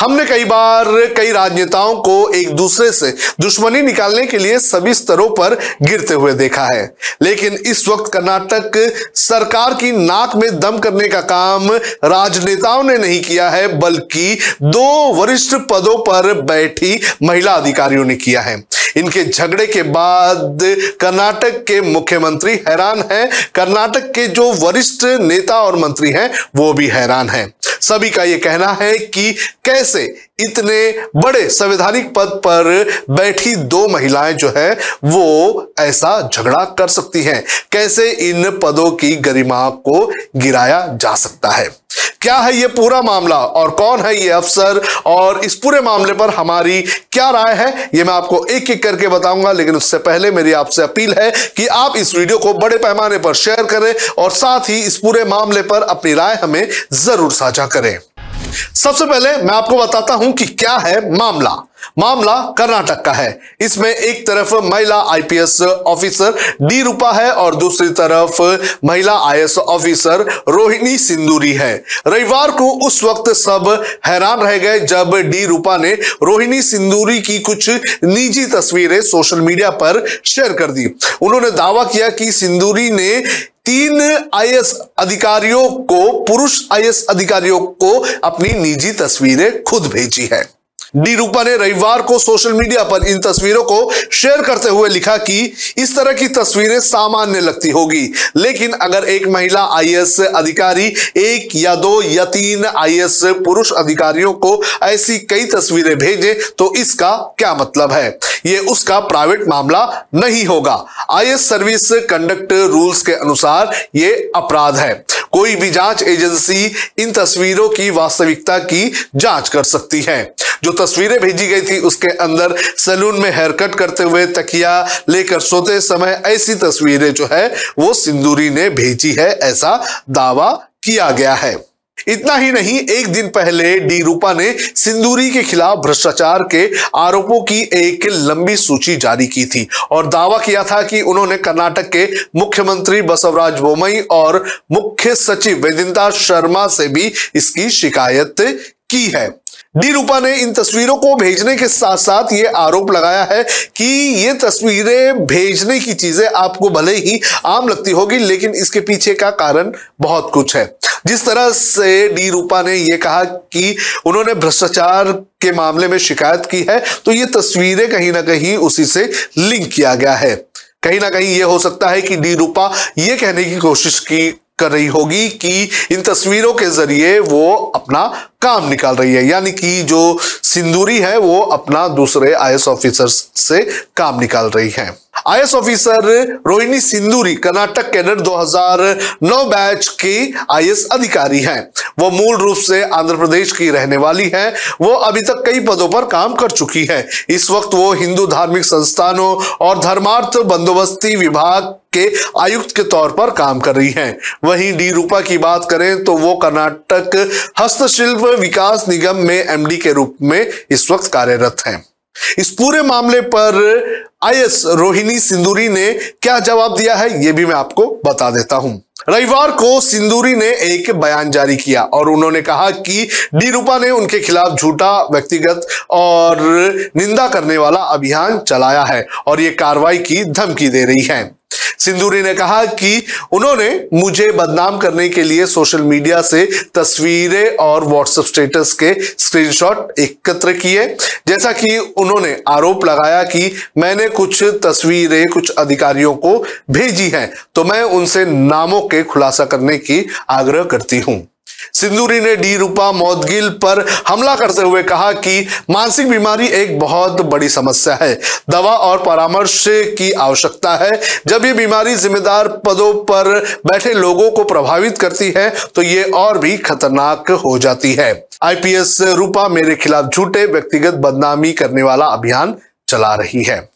हमने कई बार कई राजनेताओं को एक दूसरे से दुश्मनी निकालने के लिए सभी स्तरों पर गिरते हुए देखा है। लेकिन इस वक्त कर्नाटक सरकार की नाक में दम करने का काम राजनेताओं ने नहीं किया है, बल्कि दो वरिष्ठ पदों पर बैठी महिला अधिकारियों ने किया है। इनके झगड़े के बाद कर्नाटक के मुख्यमंत्री हैरान हैं। कर्नाटक के जो वरिष्ठ नेता और मंत्री हैं, वो भी हैरान हैं। सभी का ये कहना है कि कैसे इतने बड़े संवैधानिक पद पर बैठी दो महिलाएँ जो है, वो ऐसा झगड़ा कर सकती हैं। कैसे इन पदों की गरिमा को गिराया जा सकता है? क्या है ये पूरा मामला और कौन है ये अफसर? और इस पूरे मामले पर हमारी क्या राय है? ये मैं आपको एक एक करके बताऊँगा, लेकिन उससे पहले मेरी आपसे अपील है कि आप इस वीडियो को बड़े पैमाने पर शेयर करें और साथ ही इस पूरे मामले पर अपनी राय हमें ज़रूर साझा करें। सबसे पहले मैं आपको बताता हूँ कि क्या है मामला। मामला कर्नाटक का है। इसमें एक तरफ़ महिला आईपीएस ऑफिसर डी रूपा है और दूसरी तरफ़ महिला आईएएस ऑफिसर रोहिणी सिंदूरी है। रविवार को उस वक्त सब हैरान रह गए जब डी रूपा ने रोहिणी सिंदूरी की कुछ निजी तस्वीरें सोशल मीडिया पर शेयर कर दी। उन्होंने दावा किया कि सिंदूरी ने तीन आईएएस अधिकारियों को पुरुष आईएएस अधिकारियों को अपनी निजी तस्वीरें खुद भेजी है। डी रूपा ने रविवार को सोशल मीडिया पर इन तस्वीरों को शेयर करते हुए लिखा कि इस तरह की तस्वीरें सामान्य लगती होगी। लेकिन अगर एक महिला आईएएस अधिकारी, एक या दो या तीन आईएएस पुरुष अधिकारियों को ऐसी कई तस्वीरें भेजे तो इसका क्या मतलब है? ये उसका प्राइवेट मामला नहीं होगा। आईएएस सर्विस कंडक्ट रूल्स के अनुसार ये अपराध है। कोई भी जाँच एजेंसी इन तस्वीरों की वास्तविकता की जाँच कर सकती है। जो तस्वीरें भेजी गई थी उसके अंदर सैलून में हेयर कट करते हुए तकिया लेकर सोते समय ऐसी तस्वीरें जो है, वो सिंदूरी ने भेजी है, ऐसा दावा किया गया है। इतना ही नहीं, एक दिन पहले डी रूपा ने सिंदूरी के खिलाफ भ्रष्टाचार के आरोपों की एक लंबी सूची जारी की थी और दावा किया था कि उन्होंने कर्नाटक के मुख्यमंत्री बसवराज बोमई और मुख्य सचिव वेदिंता शर्मा से भी इसकी शिकायत की है। डी रूपा ने इन तस्वीरों को भेजने के साथ साथ ये आरोप लगाया है कि ये तस्वीरें भेजने की चीज़ें आपको भले ही आम लगती होगी, लेकिन इसके पीछे का कारण बहुत कुछ है। जिस तरह से डी रूपा ने यह कहा कि उन्होंने भ्रष्टाचार के मामले में शिकायत की है तो ये तस्वीरें कहीं ना कहीं उसी से लिंक किया गया है। कहीं ना कहीं यह हो सकता है कि डी रूपा ये कहने की कोशिश की कर रही होगी कि इन तस्वीरों के ज़रिए वो अपना काम निकाल रही है। यानी कि जो सिंदूरी है, वो अपना दूसरे आई ऑफिसर से काम निकाल रही है। आई officer Rohini Sindhuri, Karnataka cadre 2009 batch की आई अधिकारी हैं। वो मूल रूप से आंध्र प्रदेश की रहने वाली हैं। वो अभी तक कई पदों पर काम कर चुकी है। इस वक्त वो हिंदू धार्मिक संस्थानों और धर्मार्थ बंदोबस्ती विभाग के आयुक्त के तौर पर काम कर रही हैं। वहीं डी रूपा की बात करें तो वो कर्नाटक हस्तशिल्प विकास निगम में एमडी के रूप में इस वक्त कार्यरत हैं। इस पूरे मामले पर आईएस रोहिणी सिंदूरी ने क्या जवाब दिया है यह भी मैं आपको बता देता हूँ। रविवार को सिंदूरी ने एक बयान जारी किया और उन्होंने कहा कि डी रूपा ने उनके खिलाफ झूठा, व्यक्तिगत और निंदा करने वाला अभियान चलाया है और ये कार्रवाई की धमकी दे रही है। सिंदूरी ने कहा कि उन्होंने मुझे बदनाम करने के लिए सोशल मीडिया से तस्वीरें और व्हाट्सएप स्टेटस के स्क्रीनशॉट एकत्र किए। जैसा कि उन्होंने आरोप लगाया कि मैंने कुछ तस्वीरें कुछ अधिकारियों को भेजी हैं तो मैं उनसे नामों के खुलासा करने की आग्रह करती हूँ। सिंदूरी ने डी रूपा मौदगिल पर हमला करते हुए कहा कि मानसिक बीमारी एक बहुत बड़ी समस्या है। दवा और परामर्श की आवश्यकता है। जब ये बीमारी जिम्मेदार पदों पर बैठे लोगों को प्रभावित करती है तो ये और भी खतरनाक हो जाती है। आईपीएस रूपा मेरे खिलाफ झूठे, व्यक्तिगत बदनामी करने वाला अभियान चला रही है।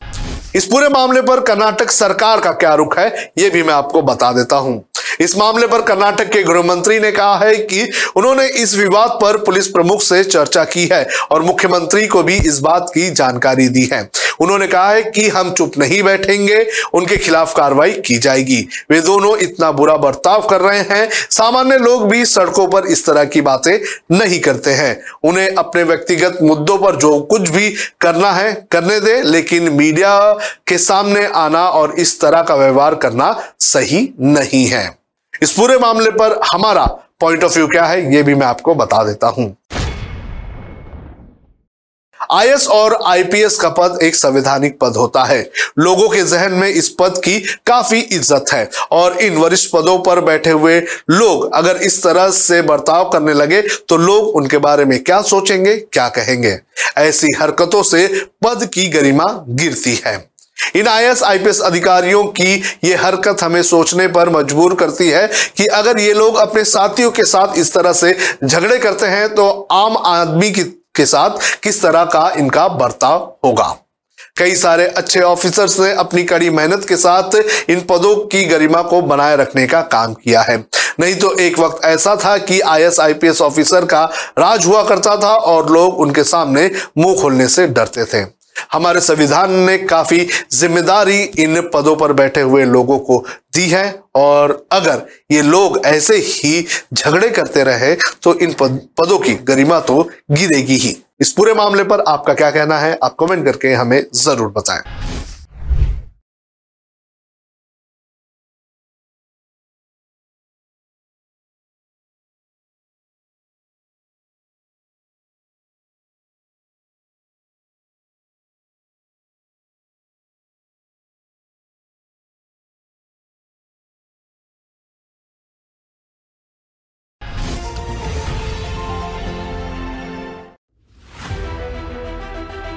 इस पूरे मामले पर कर्नाटक सरकार का क्या रुख है, ये भी मैं आपको बता देता हूँ। इस मामले पर कर्नाटक के गृह मंत्री ने कहा है कि उन्होंने इस विवाद पर पुलिस प्रमुख से चर्चा की है और मुख्यमंत्री को भी इस बात की जानकारी दी है। उन्होंने कहा है कि हम चुप नहीं बैठेंगे, उनके खिलाफ कार्रवाई की जाएगी। वे दोनों इतना बुरा बर्ताव कर रहे हैं, सामान्य लोग भी सड़कों पर इस तरह की बातें नहीं करते हैं। उन्हें अपने व्यक्तिगत मुद्दों पर जो कुछ भी करना है, करने दे, लेकिन मीडिया के सामने आना और इस तरह का व्यवहार करना सही नहीं है। इस पूरे मामले पर हमारा पॉइंट ऑफ़ व्यू क्या है, ये भी मैं आपको बता देता हूँ। आईएएस और आईपीएस का पद एक संवैधानिक पद होता है। लोगों के जहन में इस पद की काफ़ी इज़्ज़त है और इन वरिष्ठ पदों पर बैठे हुए लोग अगर इस तरह से बर्ताव करने लगे तो लोग उनके बारे में क्या सोचेंगे, क्या कहेंगे? ऐसी हरकतों से पद की गरिमा गिरती है। इन आईएएस आईपीएस अधिकारियों की ये हरकत हमें सोचने पर मजबूर करती है कि अगर ये लोग अपने साथियों के साथ इस तरह से झगड़े करते हैं तो आम आदमी की साथ किस तरह का इनका बर्ताव होगा? कई सारे अच्छे ऑफिसर्स ने अपनी कड़ी मेहनत के साथ इन पदों की गरिमा को बनाए रखने का काम किया है। नहीं तो एक वक्त ऐसा था कि आईएएस आईपीएस ऑफिसर का राज हुआ करता था और लोग उनके सामने मुँह खोलने से डरते थे। हमारे संविधान ने काफ़ी ज़िम्मेदारी इन पदों पर बैठे हुए लोगों को दी है और अगर ये लोग ऐसे ही झगड़े करते रहे तो इन पदों की गरिमा तो गिरेगी ही। इस पूरे मामले पर आपका क्या कहना है, आप कमेंट करके हमें ज़रूर बताएँ।